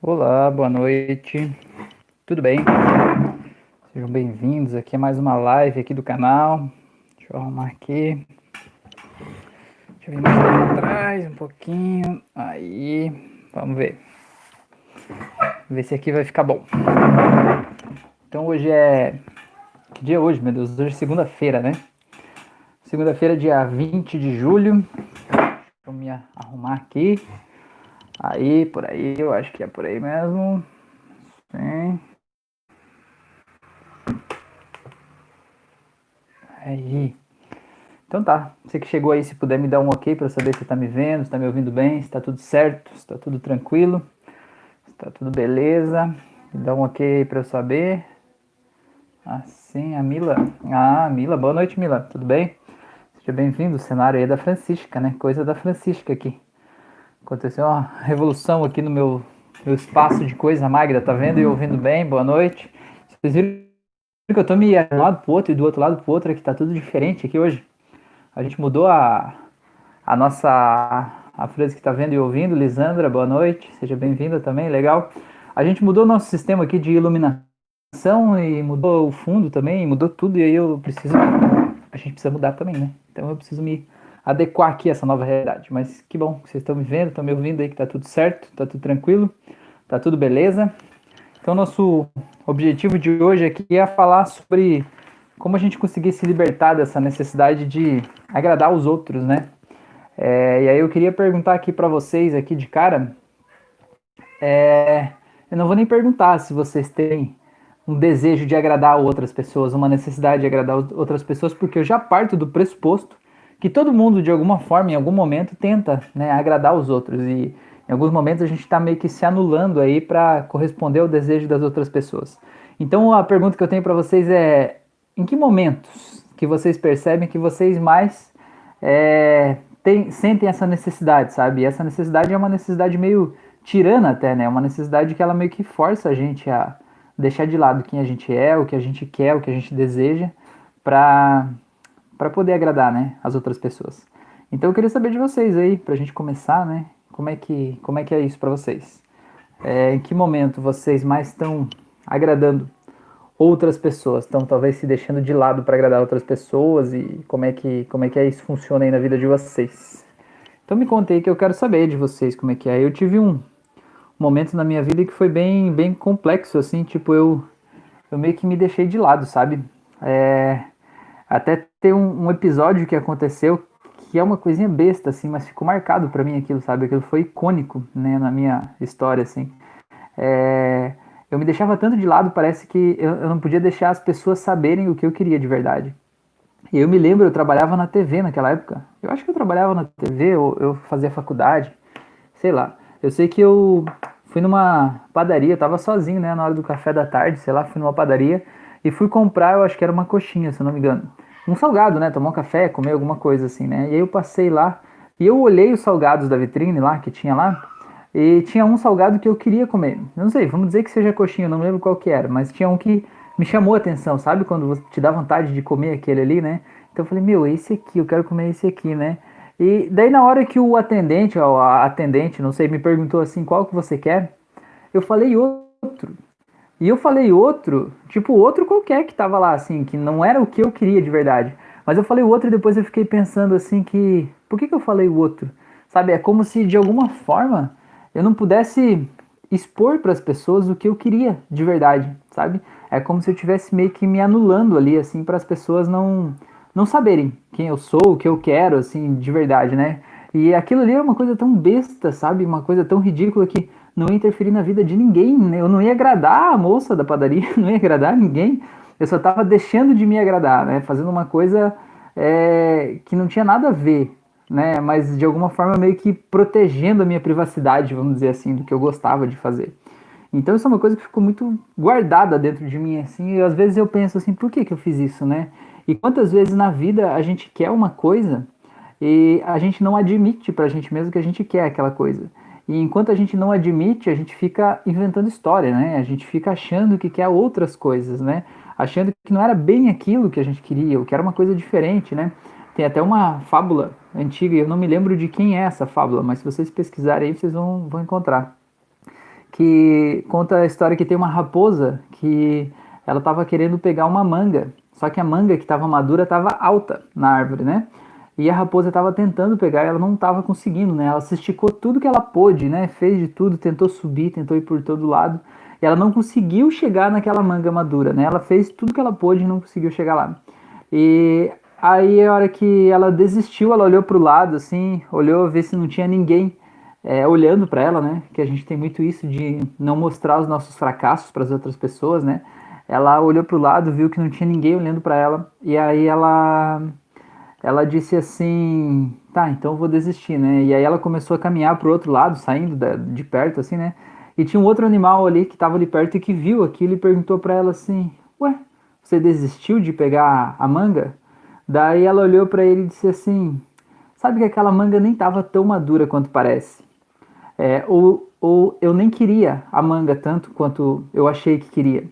Olá, boa noite. Tudo bem? Sejam bem-vindos aqui a mais uma live aqui do canal. Deixa eu arrumar aqui. Deixa eu vir mais para trás um pouquinho. Aí, vamos ver. Ver se aqui vai ficar bom. Então hoje é. Que dia é hoje, meu Deus? Hoje é segunda-feira, né? Segunda-feira, dia 20 de julho. Deixa eu me arrumar aqui. Aí, por aí, eu acho que é por aí mesmo. Sim. Aí. Então tá. Você que chegou aí, se puder me dar um ok para saber se tá me vendo, se tá me ouvindo bem, se tá tudo certo, se tá tudo tranquilo, se tá tudo beleza. Me dá um ok para eu saber. Assim, a Mila. Ah, Mila, boa noite, Mila. Tudo bem? Seja bem-vindo. O cenário aí é da Francisca, né? Coisa da Francisca aqui. Aconteceu uma revolução aqui no meu, meu espaço de coisa magra, tá vendo e ouvindo bem? Boa noite. Vocês viram que eu tô me de um lado pro outro e do outro lado pro outro, aqui tá tudo diferente aqui hoje. A gente mudou a, a nossa a frase que tá vendo e ouvindo, Lisandra, boa noite, seja bem-vinda também, legal. A gente mudou o nosso sistema aqui de iluminação e mudou o fundo também, mudou tudo e aí eu preciso a gente precisa mudar também, né? Então eu preciso me adequar aqui essa nova realidade. Mas que bom que vocês estão me vendo, estão me ouvindo aí, que tá tudo certo, tá tudo tranquilo, tá tudo beleza. Então, nosso objetivo de hoje aqui é falar sobre como a gente conseguir se libertar dessa necessidade de agradar os outros, né? É, e aí eu queria perguntar aqui para vocês aqui de cara, é, eu não vou nem perguntar se vocês têm um desejo de agradar outras pessoas, uma necessidade de agradar outras pessoas, porque eu já parto do pressuposto que todo mundo, de alguma forma, em algum momento, tenta né, agradar os outros. E em alguns momentos a gente está meio que se anulando aí para corresponder ao desejo das outras pessoas. Então a pergunta que eu tenho para vocês é: em que momentos que vocês percebem que vocês mais é, tem, sentem essa necessidade, sabe? E essa necessidade é uma necessidade meio tirana até, né? Uma necessidade que ela meio que força a gente a deixar de lado quem a gente é, o que a gente quer, o que a gente deseja, para para poder agradar, né, as outras pessoas. Então eu queria saber de vocês aí, para a gente começar, né, como é que, como é, que é isso para vocês? É, em que momento vocês mais estão agradando outras pessoas, estão talvez se deixando de lado para agradar outras pessoas e como é que como é que é isso funciona aí na vida de vocês? Então me contei que eu quero saber de vocês como é que é. Eu tive um momento na minha vida que foi bem bem complexo assim, tipo eu eu meio que me deixei de lado, sabe? É, até tem um, um, episódio que aconteceu que é uma coisinha besta, assim, mas ficou marcado para mim aquilo, sabe? Aquilo foi icônico, né, na minha história, assim. É, eu me deixava tanto de lado, parece que eu, eu, não podia deixar as pessoas saberem o que eu queria de verdade. E eu me lembro, eu trabalhava na TV naquela época. Eu acho que eu trabalhava na TV, ou eu fazia faculdade, sei lá. Eu sei que eu fui numa padaria, eu tava sozinho, né, na hora do café da tarde, sei lá, fui numa padaria e fui comprar, eu acho que era uma coxinha, se eu não me engano. Um salgado, né? Tomar um café, comer alguma coisa assim, né? E aí eu passei lá e eu olhei os salgados da vitrine lá, que tinha lá, e tinha um salgado que eu queria comer. Eu não sei, vamos dizer que seja coxinha, não lembro qual que era, mas tinha um que me chamou a atenção, sabe? Quando te dá vontade de comer aquele ali, né? Então eu falei, meu, esse aqui, eu quero comer esse aqui, né? E daí na hora que o atendente, a atendente, não sei, me perguntou assim, qual que você quer? Eu falei outro. E eu falei outro, tipo outro qualquer que tava lá, assim, que não era o que eu queria de verdade. Mas eu falei outro e depois eu fiquei pensando assim que. Por que, que eu falei o outro? Sabe, é como se de alguma forma eu não pudesse expor para as pessoas o que eu queria de verdade, sabe? É como se eu tivesse meio que me anulando ali, assim, para as pessoas não não saberem quem eu sou, o que eu quero, assim, de verdade, né? E aquilo ali é uma coisa tão besta, sabe? Uma coisa tão ridícula que não ia interferir na vida de ninguém. Né? Eu não ia agradar a moça da padaria, não ia agradar ninguém. Eu só estava deixando de me agradar, né? Fazendo uma coisa é, que não tinha nada a ver, né? Mas de alguma forma meio que protegendo a minha privacidade, vamos dizer assim, do que eu gostava de fazer. Então isso é uma coisa que ficou muito guardada dentro de mim, assim. E às vezes eu penso assim, por que, que eu fiz isso, né? E quantas vezes na vida a gente quer uma coisa e a gente não admite pra gente mesmo que a gente quer aquela coisa. E enquanto a gente não admite, a gente fica inventando história, né? A gente fica achando que quer outras coisas, né? Achando que não era bem aquilo que a gente queria, ou que era uma coisa diferente, né? Tem até uma fábula antiga, eu não me lembro de quem é essa fábula, mas se vocês pesquisarem aí, vocês vão, vão encontrar. que conta a história que tem uma raposa que ela estava querendo pegar uma manga, só que a manga que estava madura estava alta na árvore, né? E a raposa estava tentando pegar, ela não estava conseguindo, né? Ela se esticou tudo que ela pôde, né? Fez de tudo, tentou subir, tentou ir por todo lado. E ela não conseguiu chegar naquela manga madura, né? Ela fez tudo que ela pôde e não conseguiu chegar lá. E aí, a hora que ela desistiu, ela olhou para o lado, assim, olhou ver se não tinha ninguém é, olhando para ela, né? Que a gente tem muito isso de não mostrar os nossos fracassos para as outras pessoas, né? Ela olhou para o lado, viu que não tinha ninguém olhando para ela, e aí ela ela disse assim, tá, então vou desistir, né? E aí ela começou a caminhar pro outro lado, saindo de perto, assim, né? E tinha um outro animal ali que estava ali perto e que viu aquilo e perguntou para ela assim, ué, você desistiu de pegar a manga? Daí ela olhou para ele e disse assim, sabe que aquela manga nem estava tão madura quanto parece. É, ou, ou eu nem queria a manga tanto quanto eu achei que queria.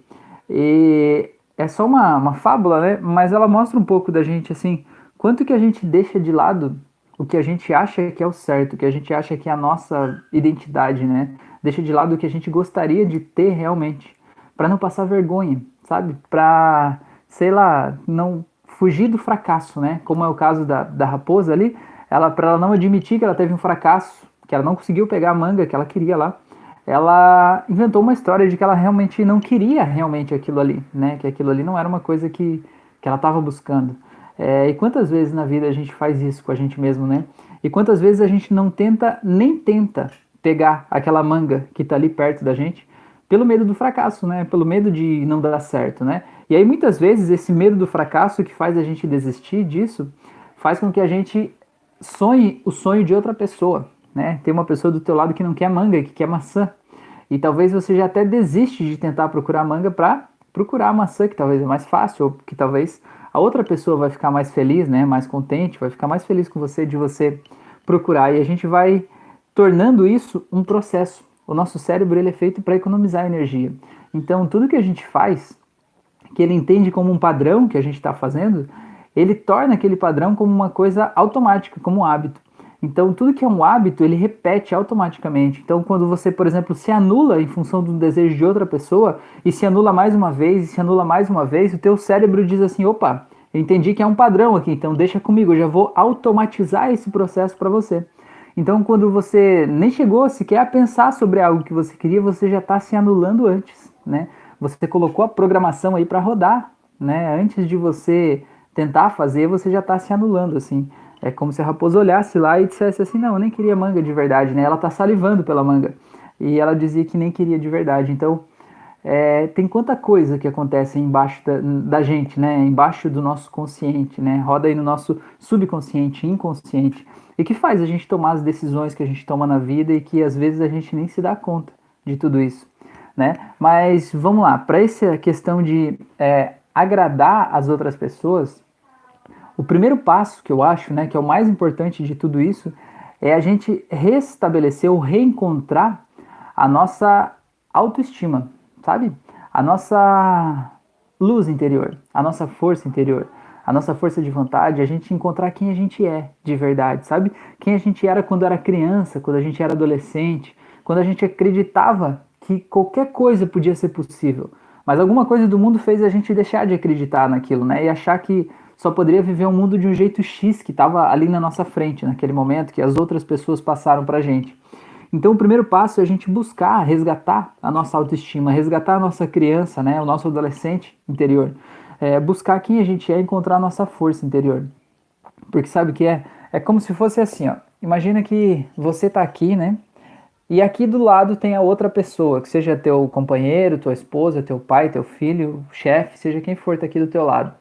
E é só uma, uma fábula, né? Mas ela mostra um pouco da gente, assim, Quanto que a gente deixa de lado o que a gente acha que é o certo, o que a gente acha que é a nossa identidade, né? Deixa de lado o que a gente gostaria de ter realmente, para não passar vergonha, sabe? Para, sei lá, não fugir do fracasso, né? Como é o caso da, da raposa ali, ela para ela não admitir que ela teve um fracasso, que ela não conseguiu pegar a manga que ela queria lá, ela inventou uma história de que ela realmente não queria realmente aquilo ali, né? Que aquilo ali não era uma coisa que, que ela estava buscando. É, e quantas vezes na vida a gente faz isso com a gente mesmo, né? E quantas vezes a gente não tenta, nem tenta pegar aquela manga que está ali perto da gente, pelo medo do fracasso, né? Pelo medo de não dar certo, né? E aí muitas vezes esse medo do fracasso que faz a gente desistir disso, faz com que a gente sonhe o sonho de outra pessoa, né? Tem uma pessoa do teu lado que não quer manga, que quer maçã. E talvez você já até desiste de tentar procurar manga para procurar a maçã, que talvez é mais fácil, ou que talvez a outra pessoa vai ficar mais feliz, né, mais contente, vai ficar mais feliz com você de você procurar. E a gente vai tornando isso um processo. O nosso cérebro ele é feito para economizar energia. Então, tudo que a gente faz, que ele entende como um padrão que a gente está fazendo, ele torna aquele padrão como uma coisa automática, como um hábito. Então, tudo que é um hábito, ele repete automaticamente. Então, quando você, por exemplo, se anula em função do desejo de outra pessoa, e se anula mais uma vez, e se anula mais uma vez, o teu cérebro diz assim, opa, eu entendi que é um padrão aqui, então deixa comigo, eu já vou automatizar esse processo para você. Então, quando você nem chegou sequer a pensar sobre algo que você queria, você já está se anulando antes, né? Você colocou a programação aí para rodar, né? Antes de você tentar fazer, você já está se anulando, assim. É como se a raposa olhasse lá e dissesse assim: Não, eu nem queria manga de verdade, né? Ela tá salivando pela manga. E ela dizia que nem queria de verdade. Então, é, tem quanta coisa que acontece embaixo da, da, gente, né? Embaixo do nosso consciente, né? Roda aí no nosso subconsciente, inconsciente. E que faz a gente tomar as decisões que a gente toma na vida e que às vezes a gente nem se dá conta de tudo isso, né? Mas vamos lá, para essa questão de é, agradar as outras pessoas, o primeiro passo que eu acho, né, que é o mais importante de tudo isso, é a gente restabelecer ou reencontrar a nossa autoestima, sabe? A nossa luz interior, a nossa força interior, a nossa força de vontade, a gente encontrar quem a gente é de verdade, sabe? Quem a gente era quando era criança, quando a gente era adolescente, quando a gente acreditava que qualquer coisa podia ser possível. Mas alguma coisa do mundo fez a gente deixar de acreditar naquilo, né? E achar que só poderia viver um mundo de um jeito X que estava ali na nossa frente naquele momento, que as outras pessoas passaram para a gente. Então, o primeiro passo é a gente buscar resgatar a nossa autoestima, resgatar a nossa criança, né, o nosso adolescente interior, é, buscar quem a gente é, encontrar a nossa força interior. Porque sabe o que é? É como se fosse assim, ó. Imagina que você está aqui, né? E aqui do lado tem a outra pessoa, que seja teu companheiro, tua esposa, teu pai, teu filho, chefe, seja quem for tá aqui do teu lado.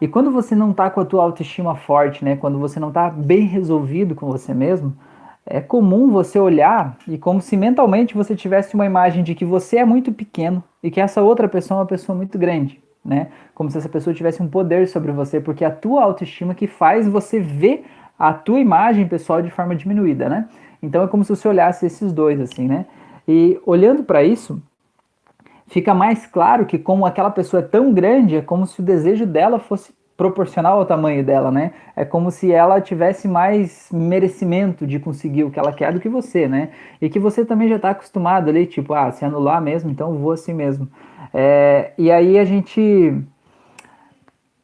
E quando você não está com a tua autoestima forte, né, quando você não está bem resolvido com você mesmo, é comum você olhar e como se mentalmente você tivesse uma imagem de que você é muito pequeno e que essa outra pessoa é uma pessoa muito grande, né? Como se essa pessoa tivesse um poder sobre você, porque a tua autoestima que faz você ver a tua imagem pessoal de forma diminuída, né? Então é como se você olhasse esses dois assim, né? E olhando para isso, fica mais claro que como aquela pessoa é tão grande, é como se o desejo dela fosse proporcional ao tamanho dela, né? É como se ela tivesse mais merecimento de conseguir o que ela quer do que você, né? E que você também já está acostumado ali, tipo, ah, se anular mesmo, então vou assim mesmo. É, e aí a gente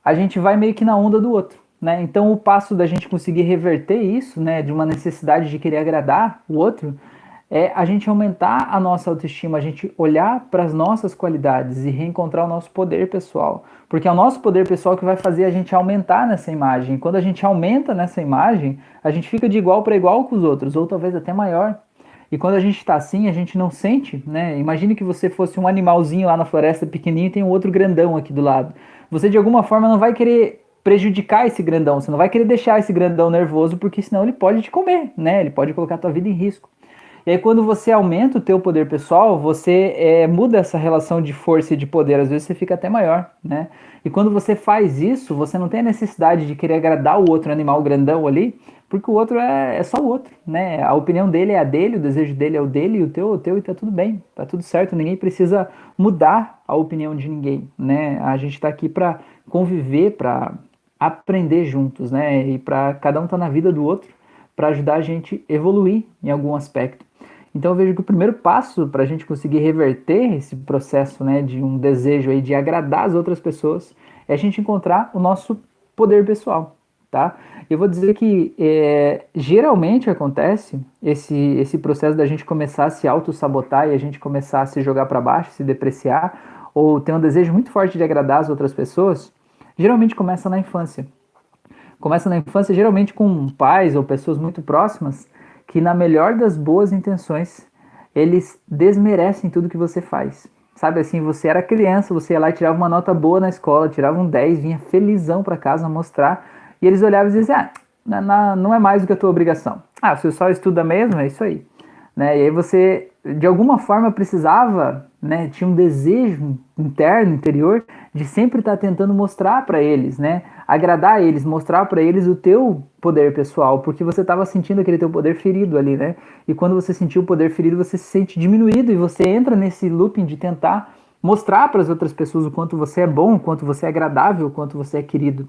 a gente vai meio que na onda do outro, né? Então o passo da gente conseguir reverter isso, né, de uma necessidade de querer agradar o outro, é a gente aumentar a nossa autoestima, a gente olhar para as nossas qualidades e reencontrar o nosso poder pessoal. Porque é o nosso poder pessoal que vai fazer a gente aumentar nessa imagem. Quando a gente aumenta nessa imagem, a gente fica de igual para igual com os outros, ou talvez até maior. E quando a gente está assim, a gente não sente, né? Imagine que você fosse um animalzinho lá na floresta pequenininho e tem um outro grandão aqui do lado. Você de alguma forma não vai querer prejudicar esse grandão, você não vai querer deixar esse grandão nervoso, porque senão ele pode te comer, né? Ele pode colocar a tua vida em risco. E aí, quando você aumenta o teu poder pessoal, você é, muda essa relação de força e de poder. Às vezes você fica até maior, né? E quando você faz isso, você não tem a necessidade de querer agradar o outro animal grandão ali, porque o outro é, é só o outro, né? A opinião dele é a dele, o desejo dele é o dele, e o teu é o teu, e tá tudo bem, tá tudo certo. Ninguém precisa mudar a opinião de ninguém, né? A gente tá aqui para conviver, para aprender juntos, né? E para cada um tá na vida do outro, para ajudar a gente evoluir em algum aspecto. Então eu vejo que o primeiro passo para a gente conseguir reverter esse processo né, de um desejo aí de agradar as outras pessoas é a gente encontrar o nosso poder pessoal, tá? Eu vou dizer que é, geralmente acontece esse, esse processo da gente começar a se auto-sabotar e a gente começar a se jogar para baixo, se depreciar, ou ter um desejo muito forte de agradar as outras pessoas, geralmente começa na infância. Começa na infância geralmente com pais ou pessoas muito próximas que na melhor das boas intenções, eles desmerecem tudo que você faz. Sabe assim, você era criança, você ia lá e tirava uma nota boa na escola, tirava um 10, vinha felizão para casa mostrar, e eles olhavam e diziam, ah, não é mais do que a tua obrigação. Ah, você só estuda mesmo, é isso aí. Né? E aí você, de alguma forma, precisava, né, tinha um desejo interno, interior, de sempre estar tá tentando mostrar para eles, né, agradar eles, mostrar para eles o teu poder pessoal, porque você estava sentindo aquele teu poder ferido ali, né? E quando você sentiu o poder ferido, você se sente diminuído e você entra nesse looping de tentar mostrar para as outras pessoas o quanto você é bom, o quanto você é agradável, o quanto você é querido,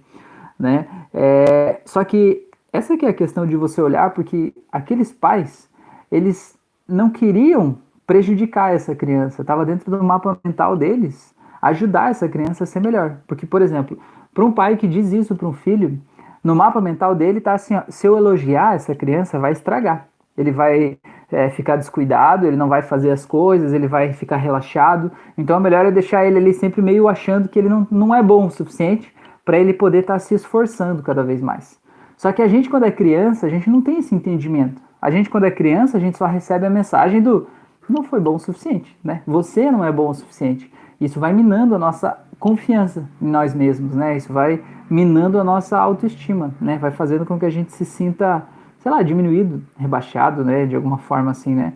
né? É, só que essa que é a questão de você olhar, porque aqueles pais, eles não queriam prejudicar essa criança, estava dentro do mapa mental deles ajudar essa criança a ser melhor. Porque, por exemplo, para um pai que diz isso para um filho, no mapa mental dele está assim: ó, se eu elogiar essa criança, vai estragar. Ele vai é, ficar descuidado, ele não vai fazer as coisas, ele vai ficar relaxado. Então, o melhor é deixar ele ali sempre meio achando que ele não, não é bom o suficiente para ele poder estar tá se esforçando cada vez mais. Só que a gente, quando é criança, a gente não tem esse entendimento. A gente, quando é criança, a gente só recebe a mensagem do não foi bom o suficiente, né? Você não é bom o suficiente. Isso vai minando a nossa confiança em nós mesmos, né? Isso vai minando a nossa autoestima, né? Vai fazendo com que a gente se sinta, sei lá, diminuído, rebaixado, né? De alguma forma assim, né?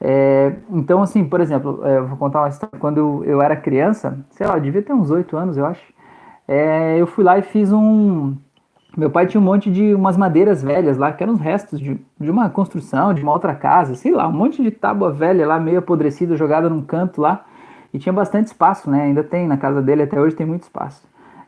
É, então, assim, por exemplo, é, eu vou contar uma história. Quando eu era criança, sei lá, eu devia ter uns oito anos, eu acho. É, eu fui lá e fiz um, meu pai tinha um monte de umas madeiras velhas lá, que eram os restos de, de uma construção, de uma outra casa, sei lá, um monte de tábua velha lá, meio apodrecida, jogada num canto lá. E tinha bastante espaço, né? Ainda tem na casa dele, até hoje tem muito espaço.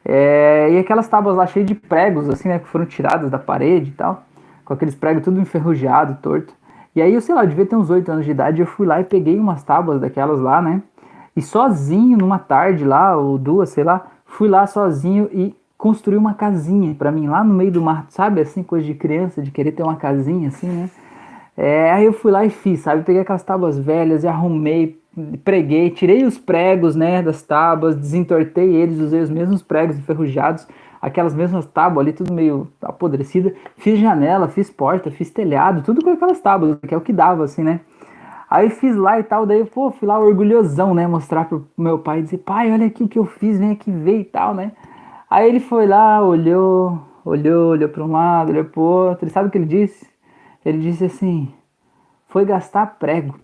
É, e aquelas tábuas lá cheias de pregos, assim, né? Que foram tiradas da parede e tal. Com aqueles pregos tudo enferrujado, torto. E aí, eu sei lá, eu devia ter uns 8 anos de idade, eu fui lá e peguei umas tábuas daquelas lá, né? E sozinho, numa tarde lá, ou duas, sei lá, fui lá sozinho e construir uma casinha para mim lá no meio do mar, sabe? Assim, coisa de criança, de querer ter uma casinha assim, né? É, aí eu fui lá e fiz, sabe? Peguei aquelas tábuas velhas e arrumei, preguei, tirei os pregos, né, das tábuas, desentortei eles, usei os mesmos pregos enferrujados, aquelas mesmas tábuas ali, tudo meio apodrecida. Fiz janela, fiz porta, fiz telhado, tudo com aquelas tábuas, que é o que dava, assim, né? Aí fiz lá e tal, daí, pô, fui lá orgulhosão, né, mostrar pro meu pai, dizer, pai, olha aqui o que eu fiz, vem aqui ver e tal, né? Aí ele foi lá, olhou, olhou, olhou para um lado, olhou para o outro. Ele sabe o que ele disse? Ele disse assim: foi gastar prego.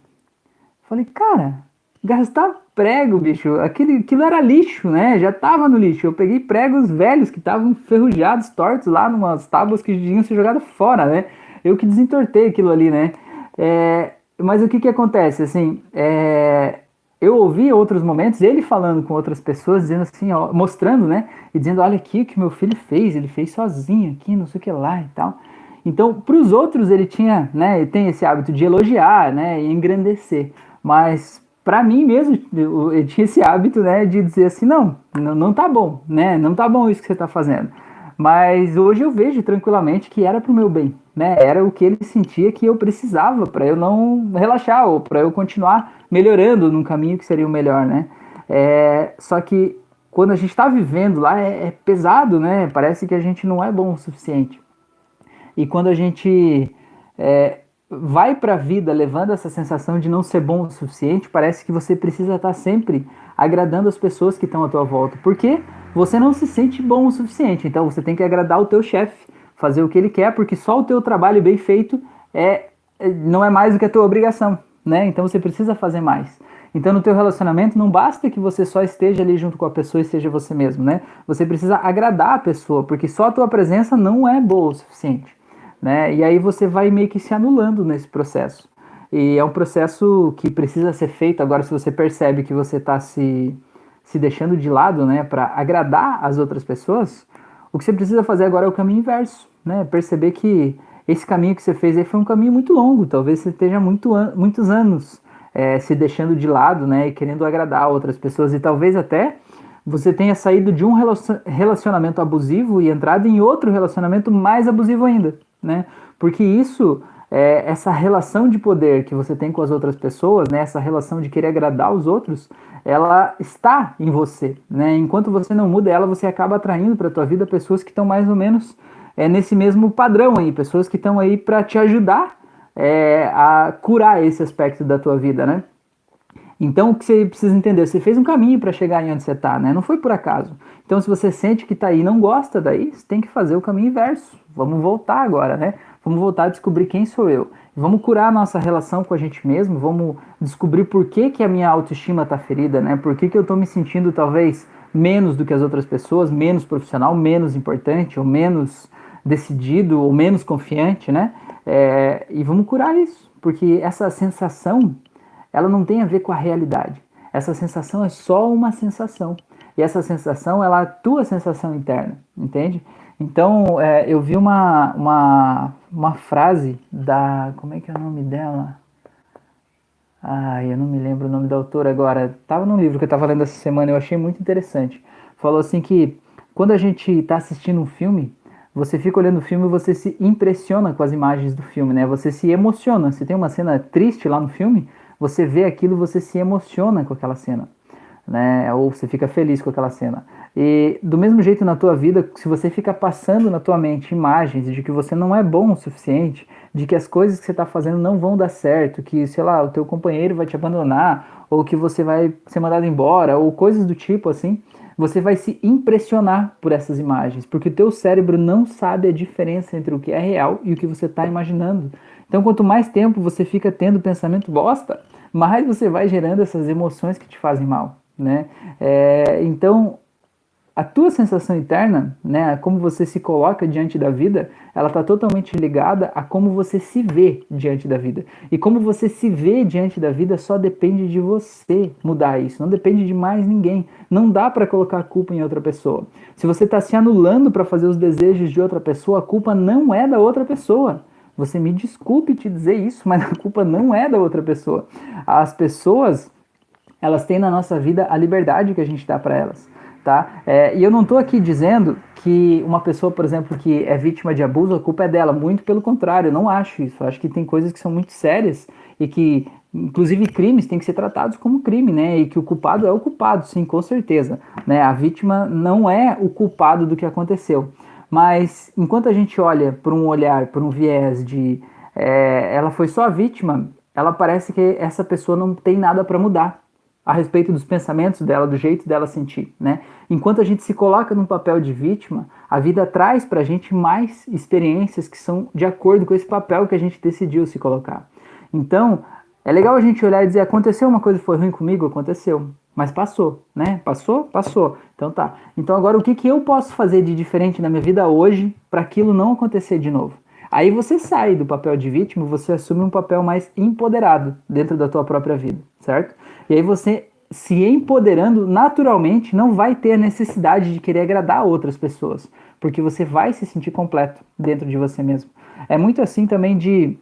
Falei, cara, gastar prego, bicho, aquele, aquilo era lixo, né? Já tava no lixo. Eu peguei pregos velhos que estavam enferrujados, tortos lá, numas tábuas que tinham se jogado fora, né? Eu que desentortei aquilo ali, né? É, mas o que que acontece, assim, é, eu ouvi outros momentos ele falando com outras pessoas, dizendo assim, ó, mostrando, né? E dizendo, olha aqui o que meu filho fez, ele fez sozinho aqui, não sei o que lá e tal. Então, para os outros ele tinha, né, tem esse hábito de elogiar, né, e engrandecer. Mas para mim mesmo, eu, tinha esse hábito, né, de dizer assim, não, não, não tá bom, né, não tá bom isso que você está fazendo. Mas hoje eu vejo tranquilamente que era para o meu bem, né? Era o que ele sentia que eu precisava para eu não relaxar ou para eu continuar melhorando num caminho que seria o melhor, né? É, só que quando a gente está vivendo lá é, é, pesado, né? Parece que a gente não é bom o suficiente. E quando a gente é, vai para a vida levando essa sensação de não ser bom o suficiente, parece que você precisa estar tá sempre agradando as pessoas que estão à tua volta. Por quê? você não se sente bom o suficiente. Então você tem que agradar o teu chefe, fazer o que ele quer, porque só o teu trabalho bem feito é, é não é mais do que a tua obrigação, né? Então você precisa fazer mais. Então no teu relacionamento não basta que você só esteja ali junto com a pessoa e seja você mesmo, né? Você precisa agradar a pessoa, porque só a tua presença não é boa o suficiente, né? E aí você vai meio que se anulando nesse processo. E é um processo que precisa ser feito. Agora, se você percebe que você está se se deixando de lado, né, para agradar as outras pessoas, o que você precisa fazer agora é o caminho inverso, né? Perceber que esse caminho que você fez aí foi um caminho muito longo, talvez você esteja muito an muitos anos é, se deixando de lado, né, e querendo agradar outras pessoas e talvez até você tenha saído de um relacionamento abusivo e entrado em outro relacionamento mais abusivo ainda, né? Porque isso é, essa relação de poder que você tem com as outras pessoas, né, essa relação de querer agradar os outros, ela está em você, né? Enquanto você não muda ela, você acaba atraindo para tua vida pessoas que estão mais ou menos é, nesse mesmo padrão aí, pessoas que estão aí para te ajudar é, a curar esse aspecto da tua vida, né? Então, o que você precisa entender? Você fez um caminho para chegar em onde você está, né? Não foi por acaso. Então, se você sente que está aí e não gosta daí, você tem que fazer o caminho inverso. Vamos voltar agora, né? Vamos voltar a descobrir quem sou eu. Vamos curar a nossa relação com a gente mesmo, vamos descobrir por que, que a minha autoestima está ferida, né? Por que, que eu estou me sentindo talvez menos do que as outras pessoas, menos profissional, menos importante, ou menos decidido, ou menos confiante, né? É, e vamos curar isso, porque essa sensação, ela não tem a ver com a realidade. Essa sensação é só uma sensação. E essa sensação, ela é a tua sensação interna, entende? Então, é, eu vi uma, uma, uma frase da. Como é que é o nome dela? Ai, eu não me lembro o nome da autora agora. Estava num livro que eu estava lendo essa semana, eu achei muito interessante. Falou assim que quando a gente está assistindo um filme, você fica olhando o filme e você se impressiona com as imagens do filme, né? Você se emociona. Se tem uma cena triste lá no filme, você vê aquilo, você se emociona com aquela cena né? Ou você fica feliz com aquela cena. E do mesmo jeito na tua vida, se você fica passando na tua mente imagens de que você não é bom o suficiente, de que as coisas que você está fazendo não vão dar certo, que, sei lá, o teu companheiro vai te abandonar, ou que você vai ser mandado embora, ou coisas do tipo assim, você vai se impressionar por essas imagens, porque o teu cérebro não sabe a diferença entre o que é real e o que você está imaginando. Então, quanto mais tempo você fica tendo pensamento bosta, mais você vai gerando essas emoções que te fazem mal né? É, então, a tua sensação interna, né, como você se coloca diante da vida, ela está totalmente ligada a como você se vê diante da vida. E como você se vê diante da vida só depende de você mudar isso, não depende de mais ninguém. Não dá para colocar a culpa em outra pessoa. Se você está se anulando para fazer os desejos de outra pessoa, a culpa não é da outra pessoa. Você me desculpe te dizer isso, mas a culpa não é da outra pessoa. As pessoas elas têm na nossa vida a liberdade que a gente dá para elas. Tá? É, e eu não estou aqui dizendo que uma pessoa, por exemplo, que é vítima de abuso, a culpa é dela. Muito pelo contrário, eu não acho isso. Eu acho que tem coisas que são muito sérias e que, inclusive, crimes têm que ser tratados como crime, né? E que o culpado é o culpado, sim, com certeza. Né? A vítima não é o culpado do que aconteceu. Mas enquanto a gente olha por um olhar, por um viés de é, ela foi só a vítima, ela parece que essa pessoa não tem nada para mudar a respeito dos pensamentos dela, do jeito dela sentir, né? Enquanto a gente se coloca num papel de vítima, a vida traz pra gente mais experiências que são de acordo com esse papel que a gente decidiu se colocar. Então, é legal a gente olhar e dizer, aconteceu uma coisa que foi ruim comigo? Aconteceu. Mas passou, né? Passou? Passou. Então tá. Então agora o que, que eu posso fazer de diferente na minha vida hoje para aquilo não acontecer de novo? Aí você sai do papel de vítima, você assume um papel mais empoderado dentro da tua própria vida, certo? E aí você se empoderando naturalmente, não vai ter a necessidade de querer agradar outras pessoas, porque você vai se sentir completo dentro de você mesmo. É muito assim também de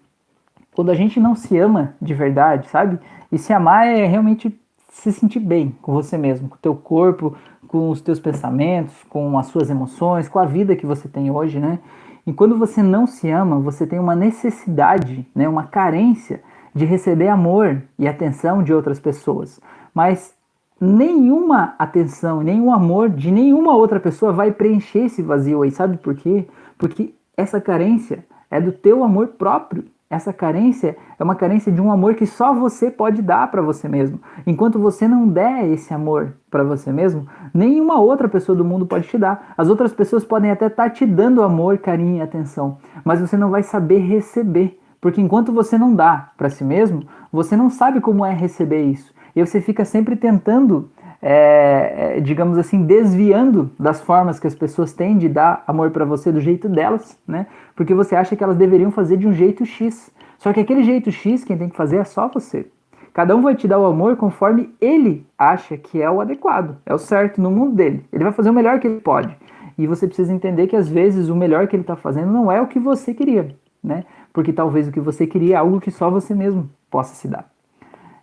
quando a gente não se ama de verdade, sabe? E se amar é realmente se sentir bem com você mesmo, com o teu corpo, com os teus pensamentos, com as suas emoções, com a vida que você tem hoje, né? E quando você não se ama, você tem uma necessidade, né, uma carência de receber amor e atenção de outras pessoas. Mas nenhuma atenção, nenhum amor de nenhuma outra pessoa vai preencher esse vazio aí. Sabe por quê? Porque essa carência é do teu amor próprio. Essa carência é uma carência de um amor que só você pode dar para você mesmo. Enquanto você não der esse amor para você mesmo, nenhuma outra pessoa do mundo pode te dar. As outras pessoas podem até estar tá te dando amor, carinho e atenção, mas você não vai saber receber. Porque enquanto você não dá para si mesmo, você não sabe como é receber isso. E você fica sempre tentando é, é, digamos assim, desviando das formas que as pessoas têm de dar amor para você do jeito delas, né? Porque você acha que elas deveriam fazer de um jeito X. Só que aquele jeito X, quem tem que fazer é só você. Cada um vai te dar o amor conforme ele acha que é o adequado, é o certo no mundo dele. Ele vai fazer o melhor que ele pode. E você precisa entender que às vezes o melhor que ele está fazendo não é o que você queria, né? Porque talvez o que você queria é algo que só você mesmo possa se dar.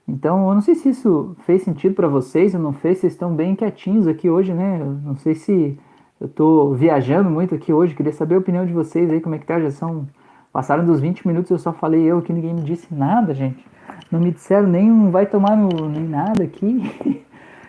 Então, eu não sei se isso fez sentido para vocês ou não fez, vocês estão bem quietinhos aqui hoje, né? Eu não sei se eu estou viajando muito aqui hoje, queria saber a opinião de vocês aí, como é que tá, já são, passaram dos 20 minutos, eu só falei eu aqui, ninguém me disse nada, gente. Não me disseram nem um vai tomar no, nem nada aqui.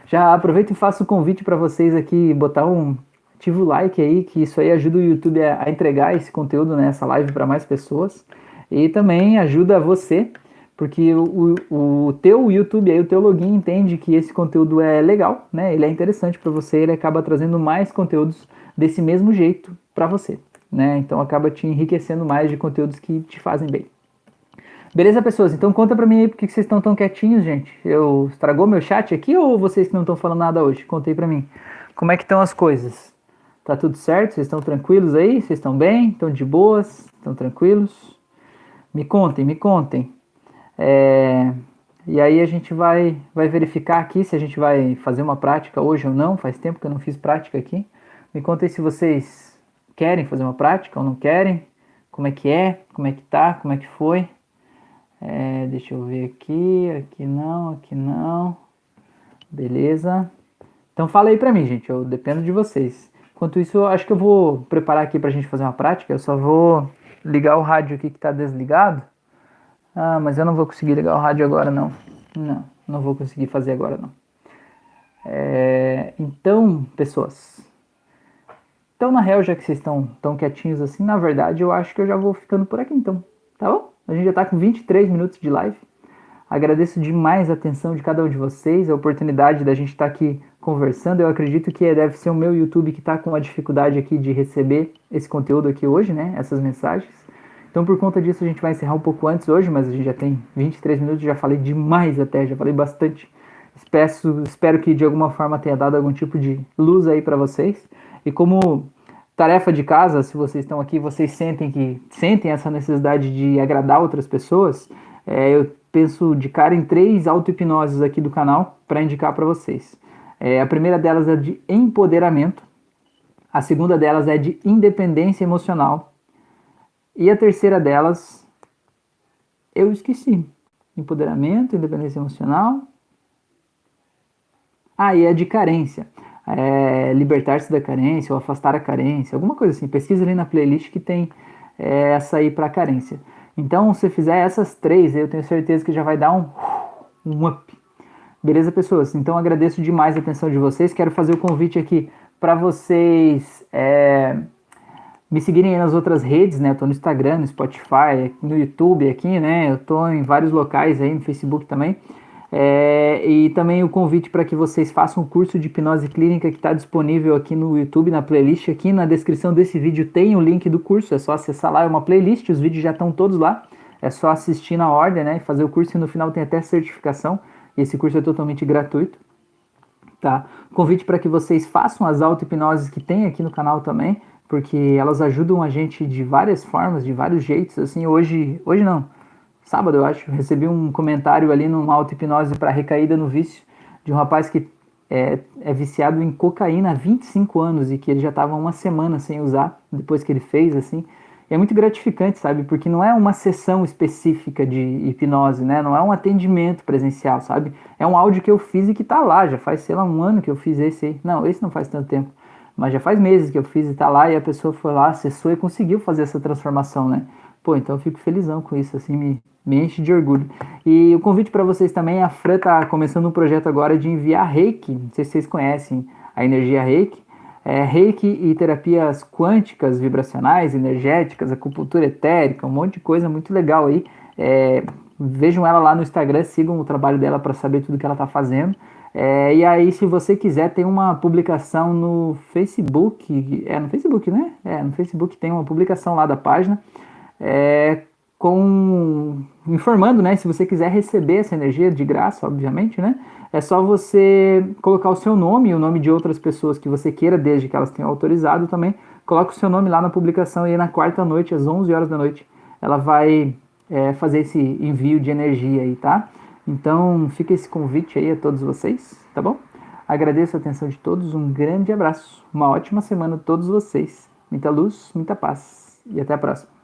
Já aproveito e faço o convite para vocês aqui, botar um, ativa o like aí, que isso aí ajuda o YouTube a, a entregar esse conteúdo, né, essa live para mais pessoas. E também ajuda você porque o, o, teu YouTube aí, o teu login entende que esse conteúdo é legal, né? Ele é interessante para você, ele acaba trazendo mais conteúdos desse mesmo jeito para você, né? Então acaba te enriquecendo mais de conteúdos que te fazem bem. Beleza, pessoas? Então conta pra mim aí por que vocês estão tão quietinhos, gente. Eu estragou meu chat aqui ou vocês que não estão falando nada hoje? Contei pra mim. Como é que estão as coisas? Tá tudo certo? Vocês estão tranquilos aí? Vocês estão bem? Estão de boas? Estão tranquilos? Me contem, me contem. É, e aí a gente vai, vai verificar aqui se a gente vai fazer uma prática hoje ou não. Faz tempo que eu não fiz prática aqui. Me contem se vocês querem fazer uma prática ou não querem. Como é que é? Como é que tá? Como é que foi? É, deixa eu ver aqui. Aqui não, aqui não. Beleza. Então fala aí pra mim, gente. Eu dependo de vocês. Enquanto isso, eu acho que eu vou preparar aqui pra gente fazer uma prática. Eu só vou ligar o rádio aqui que tá desligado. Ah, mas eu não vou conseguir ligar o rádio agora não. Não, não vou conseguir fazer agora não. É, então, pessoas. Então, na real, já que vocês estão tão quietinhos assim, na verdade, eu acho que eu já vou ficando por aqui então. Tá bom? A gente já tá com 23 minutos de live. Agradeço demais a atenção de cada um de vocês, a oportunidade da gente estar tá aqui conversando. Eu acredito que deve ser o meu YouTube que está com a dificuldade aqui de receber esse conteúdo aqui hoje, né? Essas mensagens. Então, por conta disso, a gente vai encerrar um pouco antes hoje, mas a gente já tem 23 minutos, já falei demais até, já falei bastante. Espero, espero que de alguma forma tenha dado algum tipo de luz aí para vocês. E como tarefa de casa, se vocês estão aqui, vocês sentem que sentem essa necessidade de agradar outras pessoas, é, eu penso de cara em três auto-hipnoses aqui do canal para indicar para vocês. É, a primeira delas é de empoderamento, a segunda delas é de independência emocional e a terceira delas, eu esqueci. Empoderamento, independência emocional. Ah, e a de carência. É, Libertar-se da carência ou afastar a carência, alguma coisa assim. Pesquisa ali na playlist que tem é, essa aí para carência. Então, se fizer essas três, eu tenho certeza que já vai dar um, um up. Beleza, pessoas? Então, agradeço demais a atenção de vocês. Quero fazer o convite aqui para vocês. É, me seguirem aí nas outras redes, né? Eu tô no Instagram, no Spotify, no YouTube aqui, né? Eu tô em vários locais aí, no Facebook também. É, e também o convite para que vocês façam o curso de hipnose clínica que está disponível aqui no YouTube, na playlist. Aqui na descrição desse vídeo tem o link do curso, é só acessar lá, é uma playlist, os vídeos já estão todos lá. É só assistir na ordem, né? Fazer o curso e no final tem até certificação. Esse curso é totalmente gratuito. Tá? Convite para que vocês façam as auto-hipnoses que tem aqui no canal também porque elas ajudam a gente de várias formas, de vários jeitos. Assim, hoje, hoje não, sábado eu acho, recebi um comentário ali numa auto-hipnose para recaída no vício, de um rapaz que é, é viciado em cocaína há 25 anos e que ele já estava uma semana sem usar depois que ele fez, assim. E é muito gratificante, sabe? Porque não é uma sessão específica de hipnose, né? Não é um atendimento presencial, sabe? É um áudio que eu fiz e que tá lá. Já faz, sei lá, um ano que eu fiz esse aí. Não, esse não faz tanto tempo. Mas já faz meses que eu fiz e tá lá. E a pessoa foi lá, acessou e conseguiu fazer essa transformação, né? Pô, então eu fico felizão com isso, assim, me, me enche de orgulho. E o convite para vocês também, a Fran tá começando um projeto agora de enviar reiki. Não sei se vocês conhecem a energia reiki é, reiki e terapias quânticas, vibracionais, energéticas, acupuntura etérica, um monte de coisa muito legal aí. É, vejam ela lá no Instagram, sigam o trabalho dela para saber tudo que ela está fazendo. É, e aí, se você quiser, tem uma publicação no Facebook, é no Facebook, né? É, no Facebook tem uma publicação lá da página, é, com informando, né? Se você quiser receber essa energia de graça, obviamente, né? É só você colocar o seu nome e o nome de outras pessoas que você queira, desde que elas tenham autorizado também. Coloca o seu nome lá na publicação e na quarta noite, às 11 horas da noite, ela vai é, fazer esse envio de energia aí, tá? Então fica esse convite aí a todos vocês, tá bom? Agradeço a atenção de todos, um grande abraço, uma ótima semana a todos vocês. Muita luz, muita paz e até a próxima.